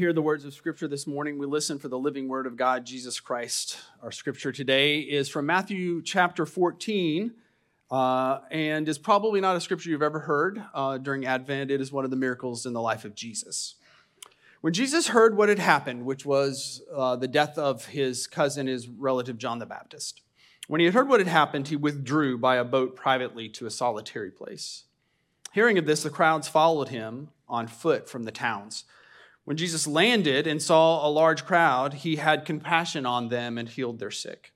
hear the words of Scripture this morning, we listen for the living Word of God, Jesus Christ. Our Scripture today is from Matthew chapter 14, uh, and is probably not a Scripture you've ever heard uh, during Advent. It is one of the miracles in the life of Jesus. When Jesus heard what had happened, which was uh, the death of his cousin, his relative John the Baptist, when he had heard what had happened, he withdrew by a boat privately to a solitary place. Hearing of this, the crowds followed him on foot from the towns. When Jesus landed and saw a large crowd, he had compassion on them and healed their sick.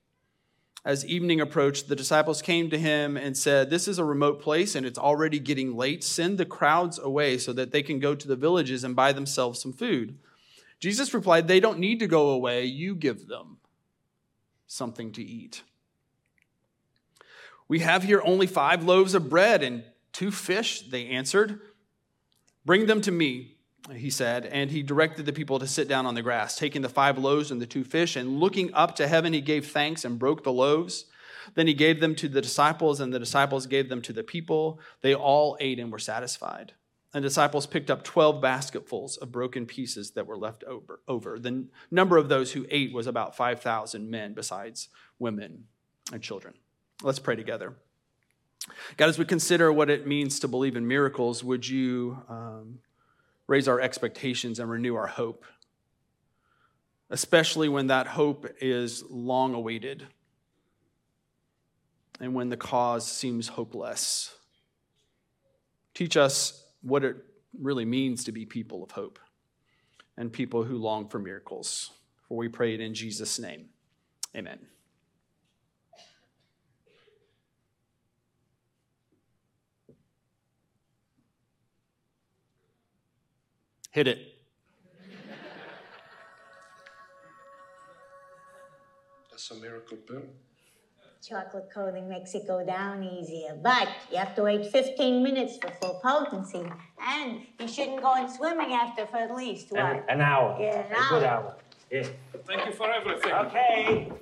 As evening approached, the disciples came to him and said, This is a remote place and it's already getting late. Send the crowds away so that they can go to the villages and buy themselves some food. Jesus replied, They don't need to go away. You give them something to eat. We have here only five loaves of bread and two fish, they answered. Bring them to me, he said, and he directed the people to sit down on the grass, taking the five loaves and the two fish, and looking up to heaven, he gave thanks and broke the loaves. Then he gave them to the disciples, and the disciples gave them to the people. They all ate and were satisfied. The disciples picked up 12 basketfuls of broken pieces that were left over. over. The number of those who ate was about 5,000 men, besides women and children. Let's pray together. God, as we consider what it means to believe in miracles, would you um, raise our expectations and renew our hope? Especially when that hope is long awaited and when the cause seems hopeless. Teach us what it really means to be people of hope and people who long for miracles. For we pray it in Jesus' name. Amen. Hit it. That's a miracle pill. Chocolate coating makes it go down easier, but you have to wait 15 minutes for full potency. And you shouldn't go in swimming after for at least what? An, an hour. Yeah, an a good hour. hour. Yeah. Thank you for everything. Okay.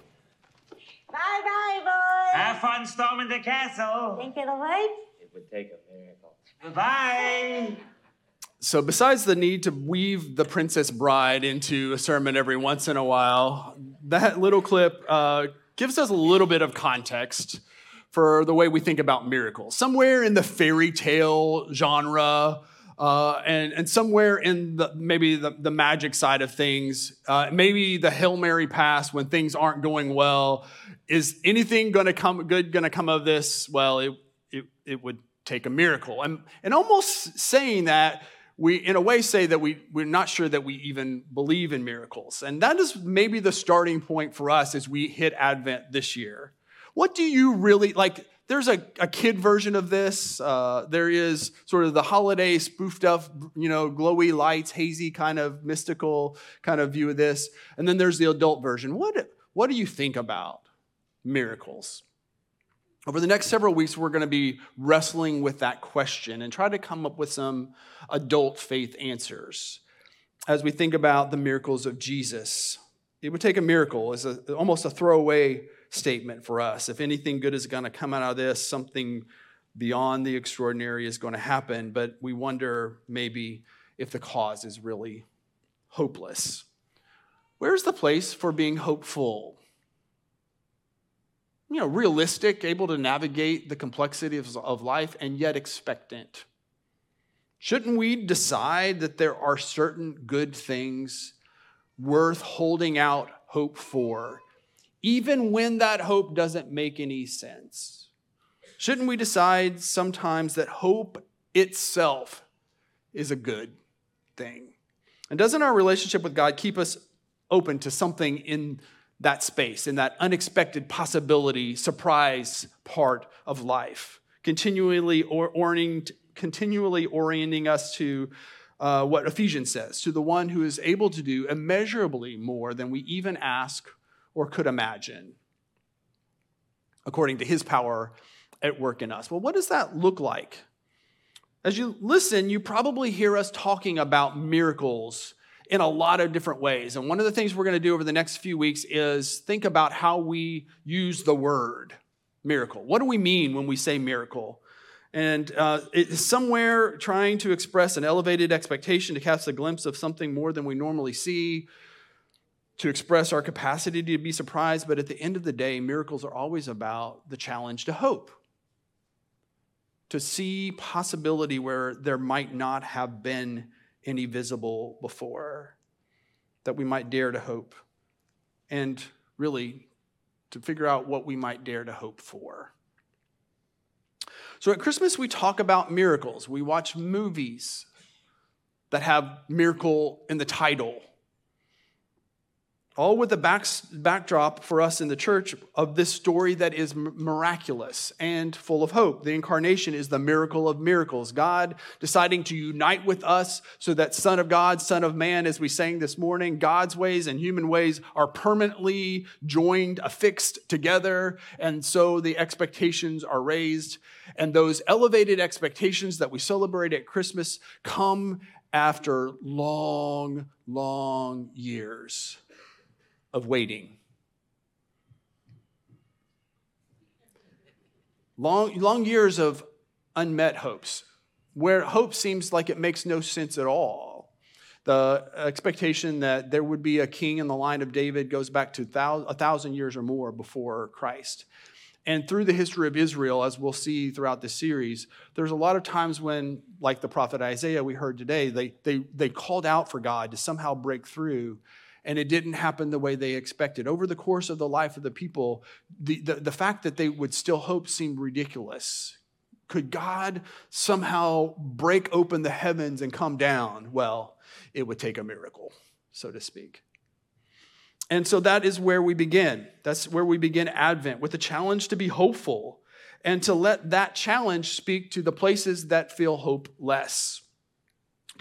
Bye bye, boys. Have fun storming the castle. Think it'll work? It would take a miracle. Bye. So, besides the need to weave the Princess Bride into a sermon every once in a while, that little clip uh, gives us a little bit of context for the way we think about miracles. Somewhere in the fairy tale genre, uh, and, and somewhere in the, maybe the, the magic side of things, uh, maybe the Hail Mary pass when things aren't going well. Is anything going to come good going to come of this? Well, it, it, it would take a miracle. And, and almost saying that, we in a way say that we, we're not sure that we even believe in miracles. And that is maybe the starting point for us as we hit Advent this year. What do you really like? There's a, a kid version of this. Uh, there is sort of the holiday spoofed up, you know, glowy lights, hazy kind of mystical kind of view of this. And then there's the adult version. What, what do you think about miracles? Over the next several weeks, we're going to be wrestling with that question and try to come up with some adult faith answers as we think about the miracles of Jesus. It would take a miracle as a, almost a throwaway statement for us. If anything good is going to come out of this, something beyond the extraordinary is going to happen, but we wonder maybe if the cause is really hopeless. Where's the place for being hopeful? You know, realistic, able to navigate the complexity of, of life, and yet expectant. Shouldn't we decide that there are certain good things worth holding out hope for, even when that hope doesn't make any sense? Shouldn't we decide sometimes that hope itself is a good thing? And doesn't our relationship with God keep us open to something in that space, and that unexpected possibility, surprise part of life, continually or, orienting, continually orienting us to uh, what Ephesians says, to the one who is able to do immeasurably more than we even ask or could imagine, according to his power at work in us. Well, what does that look like? As you listen, you probably hear us talking about miracles in a lot of different ways. And one of the things we're going to do over the next few weeks is think about how we use the word miracle. What do we mean when we say miracle? And uh, it's somewhere trying to express an elevated expectation to cast a glimpse of something more than we normally see, to express our capacity to be surprised. But at the end of the day, miracles are always about the challenge to hope, to see possibility where there might not have been any visible before, that we might dare to hope, and really to figure out what we might dare to hope for. So at Christmas, we talk about miracles. We watch movies that have miracle in the title. All with the back, backdrop for us in the church of this story that is miraculous and full of hope. The incarnation is the miracle of miracles. God deciding to unite with us so that Son of God, Son of Man, as we sang this morning, God's ways and human ways are permanently joined, affixed together. And so the expectations are raised. And those elevated expectations that we celebrate at Christmas come after long, long years of waiting. Long, long years of unmet hopes, where hope seems like it makes no sense at all. The expectation that there would be a king in the line of David goes back to a thousand years or more before Christ. And through the history of Israel, as we'll see throughout this series, there's a lot of times when, like the prophet Isaiah we heard today, they, they, they called out for God to somehow break through and it didn't happen the way they expected. Over the course of the life of the people, the, the, the, fact that they would still hope seemed ridiculous. Could God somehow break open the heavens and come down? Well, it would take a miracle, so to speak. And so that is where we begin. That's where we begin Advent with a challenge to be hopeful and to let that challenge speak to the places that feel hopeless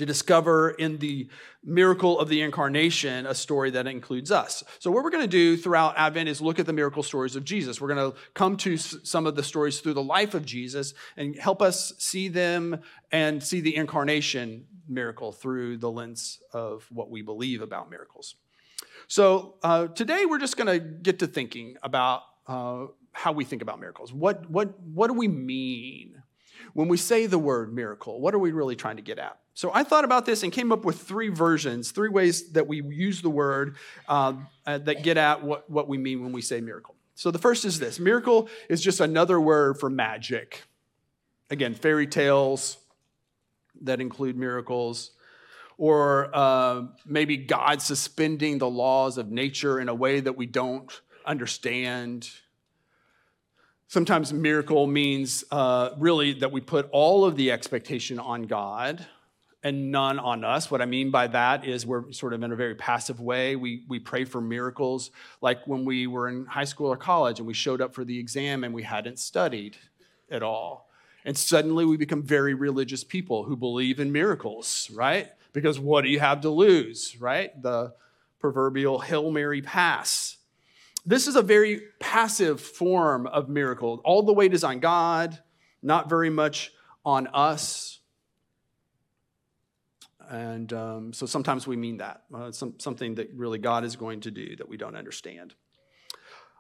to discover in the miracle of the incarnation a story that includes us. So, what we're going to do throughout Advent is look at the miracle stories of Jesus. We're going to come to some of the stories through the life of Jesus and help us see them and see the incarnation miracle through the lens of what we believe about miracles. So, uh, today we're just going to get to thinking about uh, how we think about miracles. What, what, what do we mean when we say the word miracle? What are we really trying to get at? So I thought about this and came up with three versions, three ways that we use the word uh, uh, that get at what, what we mean when we say miracle. So the first is this miracle is just another word for magic. Again, fairy tales that include miracles, or uh, maybe God suspending the laws of nature in a way that we don't understand. Sometimes miracle means uh, really that we put all of the expectation on God and none on us. What I mean by that is we're sort of in a very passive way. We, we pray for miracles, like when we were in high school or college and we showed up for the exam and we hadn't studied at all. And suddenly we become very religious people who believe in miracles, right? Because what do you have to lose, right? The proverbial Hail Mary pass. This is a very passive form of miracle. All the weight is on God, not very much on us. And um, so sometimes we mean that, uh, some, something that really God is going to do that we don't understand.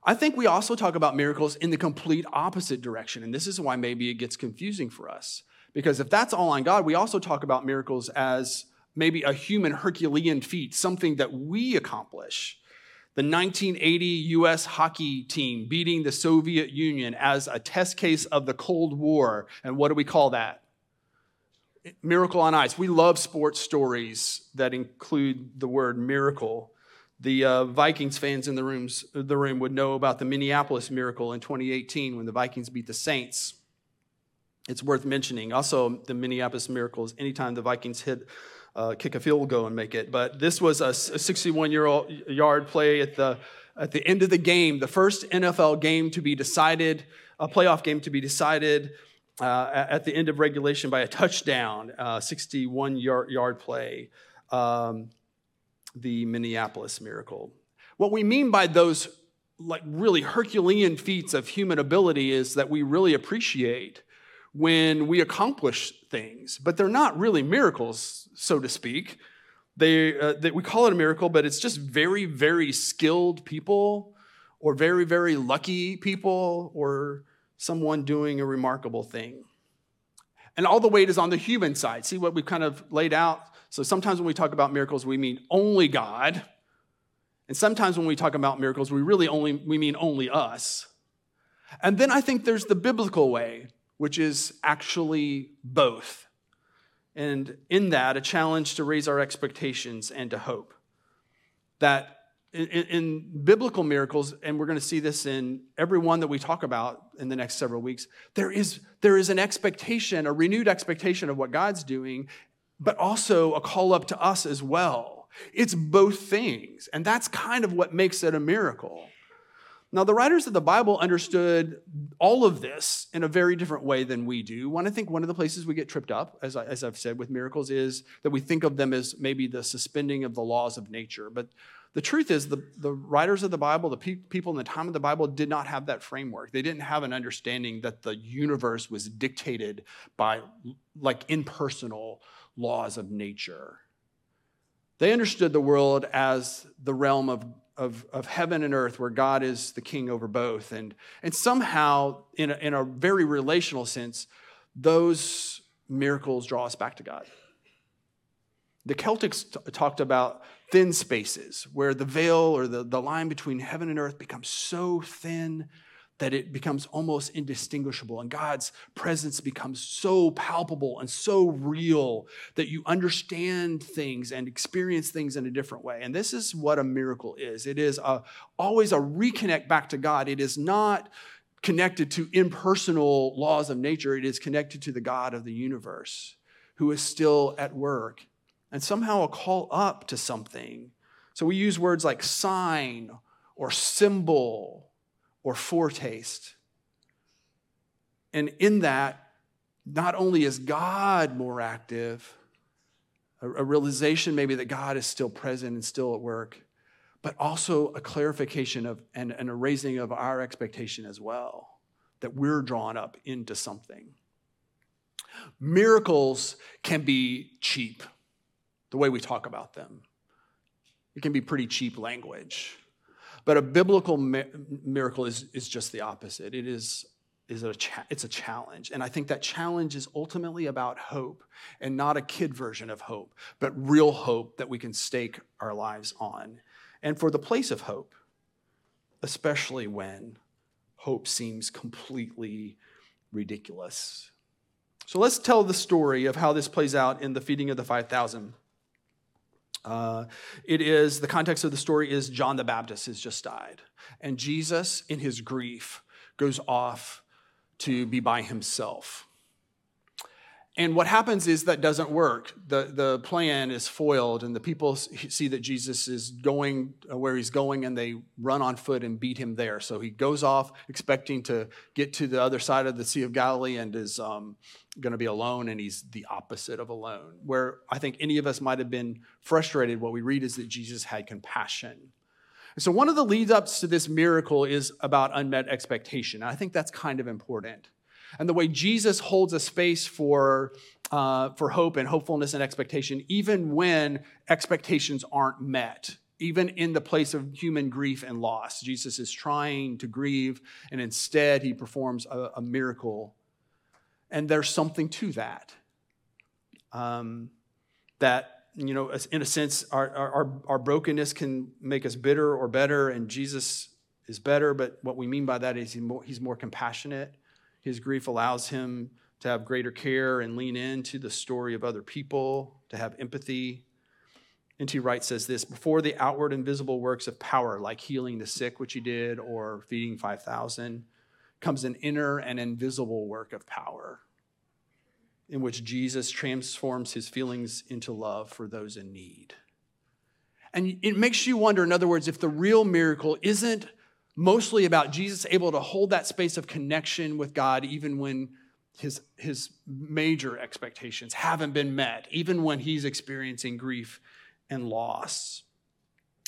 I think we also talk about miracles in the complete opposite direction. And this is why maybe it gets confusing for us. Because if that's all on God, we also talk about miracles as maybe a human Herculean feat, something that we accomplish. The 1980 US hockey team beating the Soviet Union as a test case of the Cold War. And what do we call that? Miracle on Ice. We love sports stories that include the word miracle. The uh, Vikings fans in the, rooms, the room would know about the Minneapolis miracle in 2018 when the Vikings beat the Saints. It's worth mentioning. Also, the Minneapolis miracle is anytime the Vikings hit, uh, kick a field goal and make it. But this was a 61 year old yard play at the, at the end of the game, the first NFL game to be decided, a playoff game to be decided uh, at the end of regulation by a touchdown, uh, 61 yard, yard play, um, the Minneapolis miracle. What we mean by those like really Herculean feats of human ability is that we really appreciate when we accomplish things, but they're not really miracles, so to speak. They, uh, they, we call it a miracle, but it's just very, very skilled people or very, very lucky people or someone doing a remarkable thing. And all the weight is on the human side. See what we've kind of laid out? So sometimes when we talk about miracles, we mean only God. And sometimes when we talk about miracles, we really only we mean only us. And then I think there's the biblical way, which is actually both. And in that, a challenge to raise our expectations and to hope. That in, in, biblical miracles, and we're going to see this in every one that we talk about in the next several weeks, there is, there is an expectation, a renewed expectation of what God's doing, but also a call up to us as well. It's both things, and that's kind of what makes it a miracle. Now, the writers of the Bible understood all of this in a very different way than we do. One, I think one of the places we get tripped up, as, I, as I've said with miracles, is that we think of them as maybe the suspending of the laws of nature. But the truth is, the, the writers of the Bible, the pe- people in the time of the Bible, did not have that framework. They didn't have an understanding that the universe was dictated by like impersonal laws of nature. They understood the world as the realm of, of, of heaven and earth, where God is the king over both. And, and somehow, in a, in a very relational sense, those miracles draw us back to God. The Celtics t- talked about thin spaces where the veil or the, the line between heaven and earth becomes so thin that it becomes almost indistinguishable. And God's presence becomes so palpable and so real that you understand things and experience things in a different way. And this is what a miracle is it is a, always a reconnect back to God. It is not connected to impersonal laws of nature, it is connected to the God of the universe who is still at work and somehow a call up to something. So we use words like sign or symbol or foretaste. And in that, not only is God more active, a, a realization maybe that God is still present and still at work, but also a clarification of and, and a raising of our expectation as well, that we're drawn up into something. Miracles can be cheap the way we talk about them. It can be pretty cheap language. But a biblical mi- miracle is, is just the opposite. It is, is a cha- it's a challenge. And I think that challenge is ultimately about hope and not a kid version of hope, but real hope that we can stake our lives on. And for the place of hope, especially when hope seems completely ridiculous. So let's tell the story of how this plays out in the feeding of the 5,000. Uh, it is the context of the story is John the Baptist has just died, and Jesus, in his grief, goes off to be by himself. And what happens is that doesn't work. The, the plan is foiled, and the people see that Jesus is going where he's going, and they run on foot and beat him there. So he goes off expecting to get to the other side of the Sea of Galilee and is um, going to be alone, and he's the opposite of alone. Where I think any of us might have been frustrated, what we read is that Jesus had compassion. And so one of the lead ups to this miracle is about unmet expectation. I think that's kind of important and the way Jesus holds a space for, uh, for hope and hopefulness and expectation, even when expectations aren't met. Even in the place of human grief and loss, Jesus is trying to grieve, and instead he performs a, a miracle. And there's something to that. Um, that, you know, in a sense, our, our, our brokenness can make us bitter or better, and Jesus is better, but what we mean by that is he's more, he's more compassionate his grief allows him to have greater care and lean into the story of other people, to have empathy. N.T. Wright says this before the outward and visible works of power, like healing the sick, which he did, or feeding 5,000, comes an inner and invisible work of power in which Jesus transforms his feelings into love for those in need. And it makes you wonder, in other words, if the real miracle isn't mostly about Jesus able to hold that space of connection with God even when his, his major expectations haven't been met, even when he's experiencing grief and loss.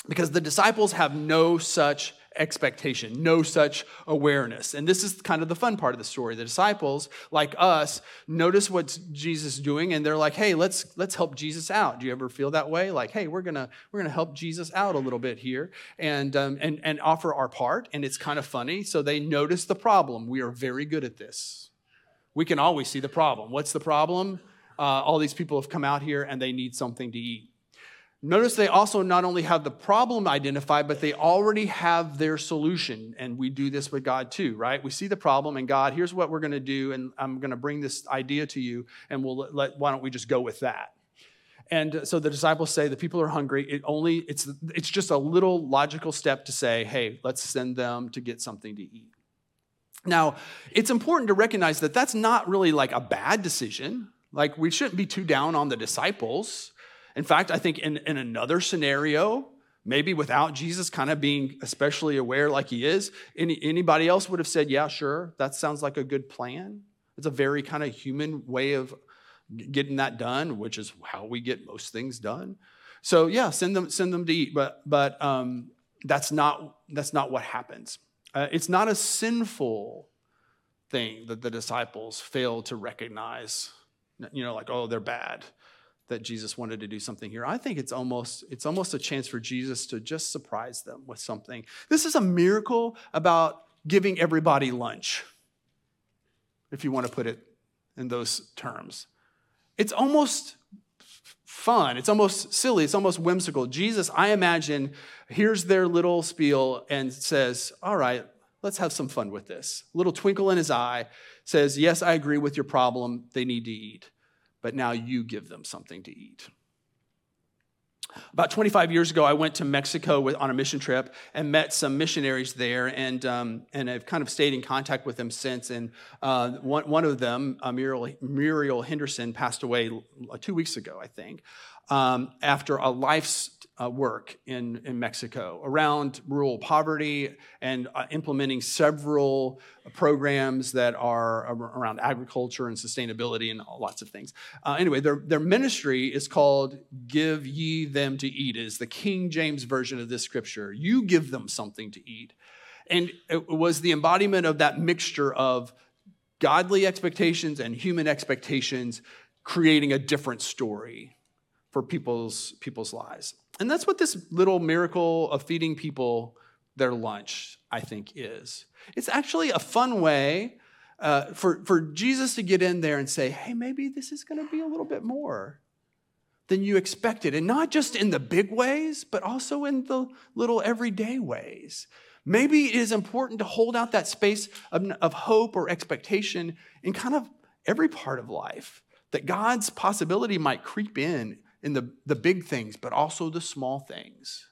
Because the disciples have no such expectation, no such awareness. And this is kind of the fun part of the story. The disciples, like us, notice what Jesus is doing and they're like, "Hey, let's let's help Jesus out." Do you ever feel that way? Like, "Hey, we're going to we're going to help Jesus out a little bit here and um, and and offer our part." And it's kind of funny. So they notice the problem. We are very good at this. we can always see the problem. What's the problem? Uh, all these people have come out here and they need something to eat. Notice they also not only have the problem identified, but they already have their solution. And we do this with God too, right? We see the problem and God, here's what we're going to do. And I'm going to bring this idea to you and we'll let, why don't we just go with that? And so the disciples say the people are hungry. It only, it's, it's just a little logical step to say, hey, let's send them to get something to eat. Now, it's important to recognize that that's not really like a bad decision. Like, we shouldn't be too down on the disciples. In fact, I think in, in another scenario, maybe without Jesus kind of being especially aware like he is, any, anybody else would have said, Yeah, sure, that sounds like a good plan. It's a very kind of human way of getting that done, which is how we get most things done. So yeah, send them send them to eat, but but um, that's not that's not what happens. Uh, it's not a sinful thing that the disciples fail to recognize. You know, like oh, they're bad. That Jesus wanted to do something here. I think it's almost it's almost a chance for Jesus to just surprise them with something. This is a miracle about giving everybody lunch, if you want to put it in those terms. It's almost fun. It's almost silly. It's almost whimsical. Jesus, I imagine, hears their little spiel and says, All right, let's have some fun with this. Little twinkle in his eye says, Yes, I agree with your problem. They need to eat. But now you give them something to eat. About 25 years ago, I went to Mexico with, on a mission trip and met some missionaries there, and, um, and I've kind of stayed in contact with them since. And uh, one, one of them, uh, Muriel, Muriel Henderson, passed away two weeks ago, I think, um, after a life's uh, work in, in Mexico around rural poverty and uh, implementing several programs that are around agriculture and sustainability and lots of things. Uh, anyway, their, their ministry is called Give Ye Them to Eat, is the King James version of this scripture. You give them something to eat. And it was the embodiment of that mixture of godly expectations and human expectations creating a different story for people's, people's lives. And that's what this little miracle of feeding people their lunch, I think, is. It's actually a fun way uh, for, for Jesus to get in there and say, hey, maybe this is going to be a little bit more than you expected. And not just in the big ways, but also in the little everyday ways. Maybe it is important to hold out that space of, of hope or expectation in kind of every part of life, that God's possibility might creep in in the, the big things, but also the small things.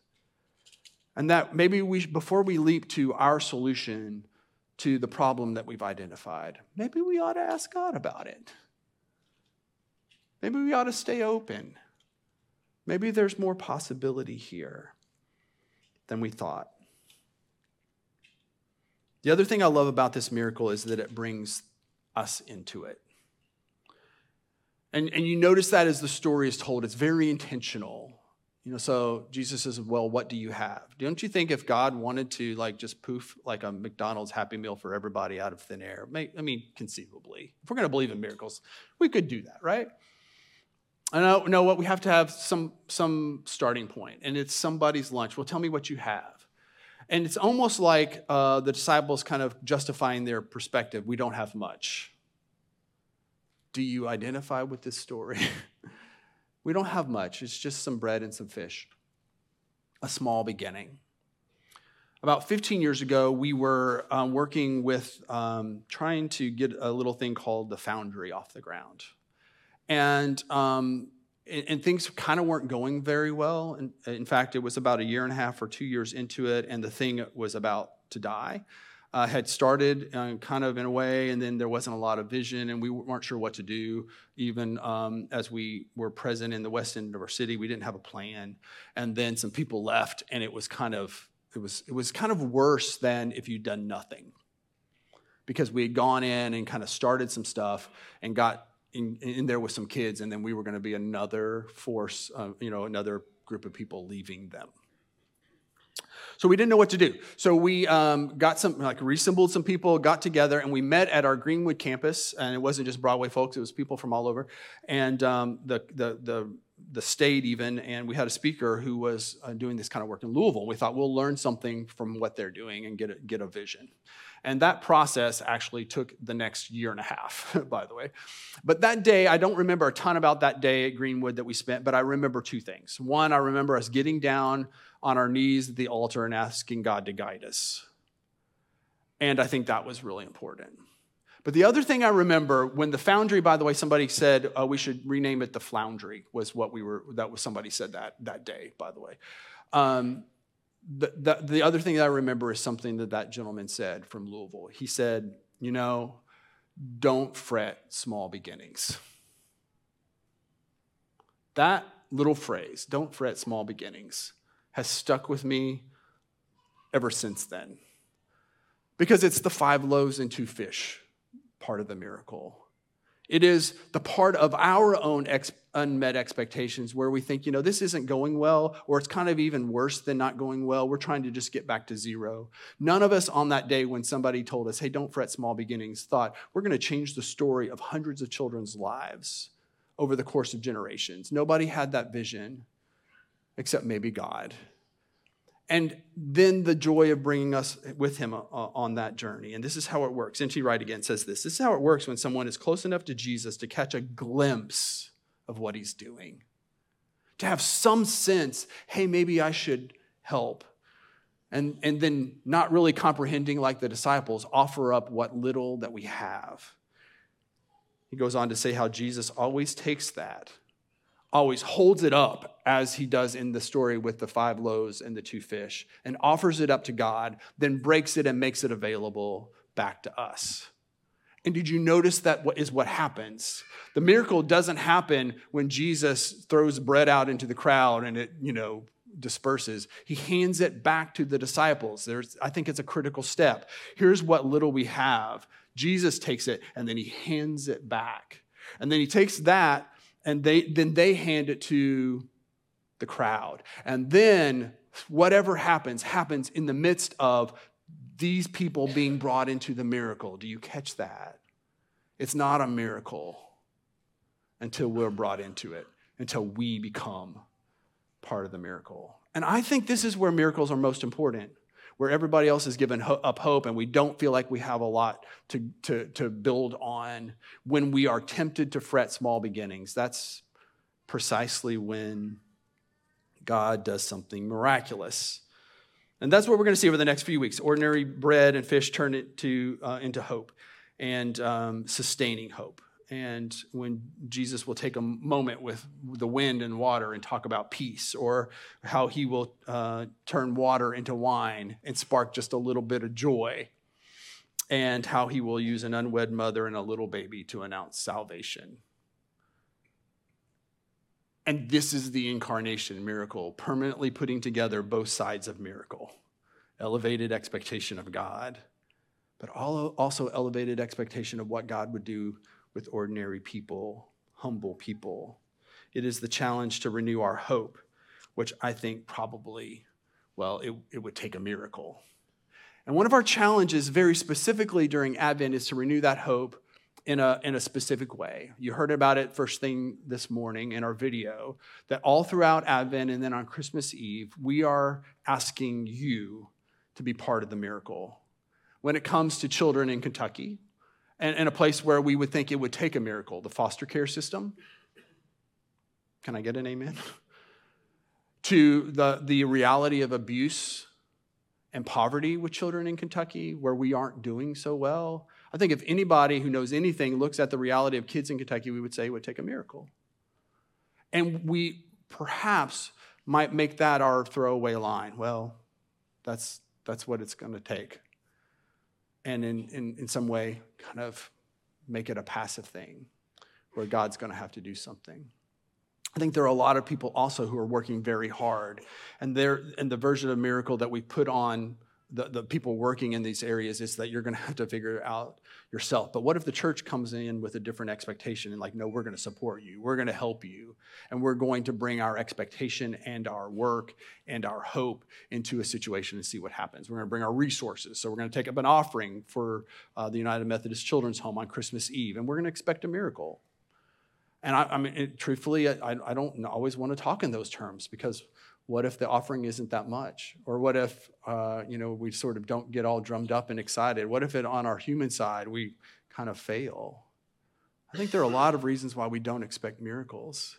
And that maybe we, before we leap to our solution to the problem that we've identified, maybe we ought to ask God about it. Maybe we ought to stay open. Maybe there's more possibility here than we thought. The other thing I love about this miracle is that it brings us into it. And, and you notice that as the story is told, it's very intentional. You know, so Jesus says, Well, what do you have? Don't you think if God wanted to like just poof like a McDonald's Happy Meal for everybody out of thin air, I mean, conceivably, if we're going to believe in miracles, we could do that, right? I know, know what we have to have some some starting point, and it's somebody's lunch. Well, tell me what you have. And it's almost like uh, the disciples kind of justifying their perspective. We don't have much. Do you identify with this story? we don't have much, it's just some bread and some fish, a small beginning. About 15 years ago, we were um, working with um, trying to get a little thing called the Foundry off the ground. And, um, and, and things kind of weren't going very well. In, in fact, it was about a year and a half or two years into it, and the thing was about to die uh, had started uh, kind of in a way, and then there wasn't a lot of vision, and we weren't sure what to do. Even um, as we were present in the west end of our city, we didn't have a plan. And then some people left, and it was kind of it was it was kind of worse than if you'd done nothing, because we had gone in and kind of started some stuff and got in, in there with some kids, and then we were going to be another force, uh, you know, another group of people leaving them. So we didn't know what to do. So we um, got some, like, reassembled some people, got together, and we met at our Greenwood campus. And it wasn't just Broadway folks; it was people from all over. And um, the, the the the state even, and we had a speaker who was uh, doing this kind of work in Louisville. We thought we'll learn something from what they're doing and get a, get a vision. And that process actually took the next year and a half, by the way. But that day, I don't remember a ton about that day at Greenwood that we spent, but I remember two things. One, I remember us getting down on our knees at the altar and asking God to guide us. And I think that was really important. But the other thing I remember when the foundry, by the way, somebody said uh, we should rename it the Floundry, was what we were, that was somebody said that that day, by the way. Um, the, the, the other thing that I remember is something that that gentleman said from Louisville. He said, You know, don't fret small beginnings. That little phrase, don't fret small beginnings, has stuck with me ever since then. Because it's the five loaves and two fish part of the miracle. It is the part of our own ex- unmet expectations where we think, you know, this isn't going well, or it's kind of even worse than not going well. We're trying to just get back to zero. None of us on that day when somebody told us, hey, don't fret small beginnings, thought we're going to change the story of hundreds of children's lives over the course of generations. Nobody had that vision except maybe God and then the joy of bringing us with him uh, on that journey. And this is how it works. N.T. Wright again says this this is how it works when someone is close enough to Jesus to catch a glimpse of what he's doing, to have some sense, hey, maybe I should help. And, and then, not really comprehending like the disciples, offer up what little that we have. He goes on to say how Jesus always takes that always holds it up as he does in the story with the five loaves and the two fish and offers it up to God, then breaks it and makes it available back to us. And did you notice that is what happens? The miracle doesn't happen when Jesus throws bread out into the crowd and it, you know, disperses. He hands it back to the disciples. There's I think it's a critical step. Here's what little we have. Jesus takes it and then he hands it back. And then he takes that and they, then they hand it to the crowd. And then whatever happens, happens in the midst of these people being brought into the miracle. Do you catch that? It's not a miracle until we're brought into it, until we become part of the miracle. And I think this is where miracles are most important where everybody else has given up hope and we don't feel like we have a lot to, to, to build on, when we are tempted to fret small beginnings, that's precisely when God does something miraculous. And that's what we're going to see over the next few weeks. Ordinary bread and fish turn it to, uh, into hope and um, sustaining hope and when Jesus will take a moment with the wind and water and talk about peace, or how he will uh, turn water into wine and spark just a little bit of joy, and how he will use an unwed mother and a little baby to announce salvation. And this is the incarnation miracle, permanently putting together both sides of miracle elevated expectation of God, but also elevated expectation of what God would do with ordinary people, humble people. It is the challenge to renew our hope, which I think probably, well, it, it would take a miracle. And one of our challenges, very specifically during Advent, is to renew that hope in a, in a specific way. You heard about it first thing this morning in our video, that all throughout Advent and then on Christmas Eve, we are asking you to be part of the miracle. When it comes to children in Kentucky, and, and a place where we would think it would take a miracle the foster care system. Can I get an amen? to the, the reality of abuse and poverty with children in Kentucky, where we aren't doing so well. I think if anybody who knows anything looks at the reality of kids in Kentucky, we would say it would take a miracle. And we perhaps might make that our throwaway line. Well, that's, that's what it's going to take and in, in, in some way kind of make it a passive thing where God's going to have to do something. I think there are a lot of people also who are working very hard, and and the version of miracle that we put on the, the people working in these areas is that you're going to have to figure out yourself. But what if the church comes in with a different expectation and, like, no, we're going to support you, we're going to help you, and we're going to bring our expectation and our work and our hope into a situation and see what happens? We're going to bring our resources. So, we're going to take up an offering for uh, the United Methodist Children's Home on Christmas Eve, and we're going to expect a miracle. And I, I mean, it, truthfully, I, I don't always want to talk in those terms because what if the offering isn't that much? Or what if, uh, you know, we sort of don't get all drummed up and excited? What if it on our human side we kind of fail? I think there are a lot of reasons why we don't expect miracles.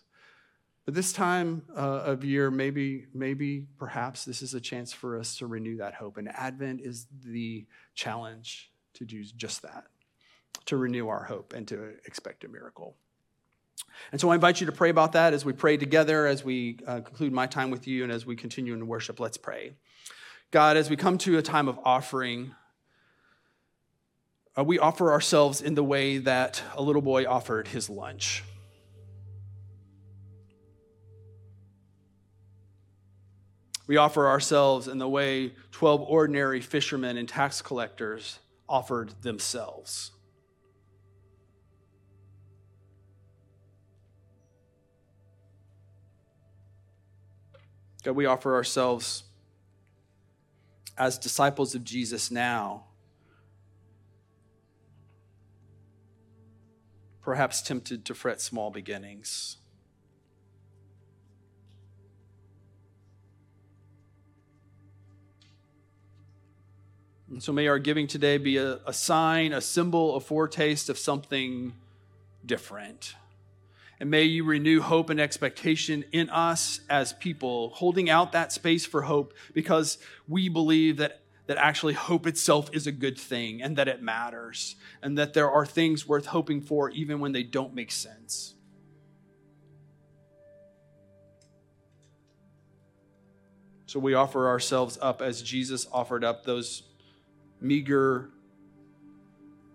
But this time uh, of year, maybe, maybe, perhaps this is a chance for us to renew that hope. And Advent is the challenge to do just that, to renew our hope and to expect a miracle. And so I invite you to pray about that as we pray together, as we uh, conclude my time with you, and as we continue in worship. Let's pray. God, as we come to a time of offering, uh, we offer ourselves in the way that a little boy offered his lunch. We offer ourselves in the way 12 ordinary fishermen and tax collectors offered themselves. God, we offer ourselves as disciples of Jesus now, perhaps tempted to fret small beginnings. And so may our giving today be a, a sign, a symbol, a foretaste of something different. And may you renew hope and expectation in us as people, holding out that space for hope because we believe that, that actually hope itself is a good thing and that it matters and that there are things worth hoping for even when they don't make sense. So we offer ourselves up as Jesus offered up those meager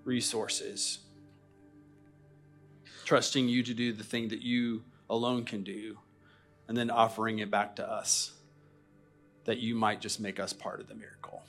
resources trusting you to do the thing that you alone can do, and then offering it back to us that you might just make us part of the miracle.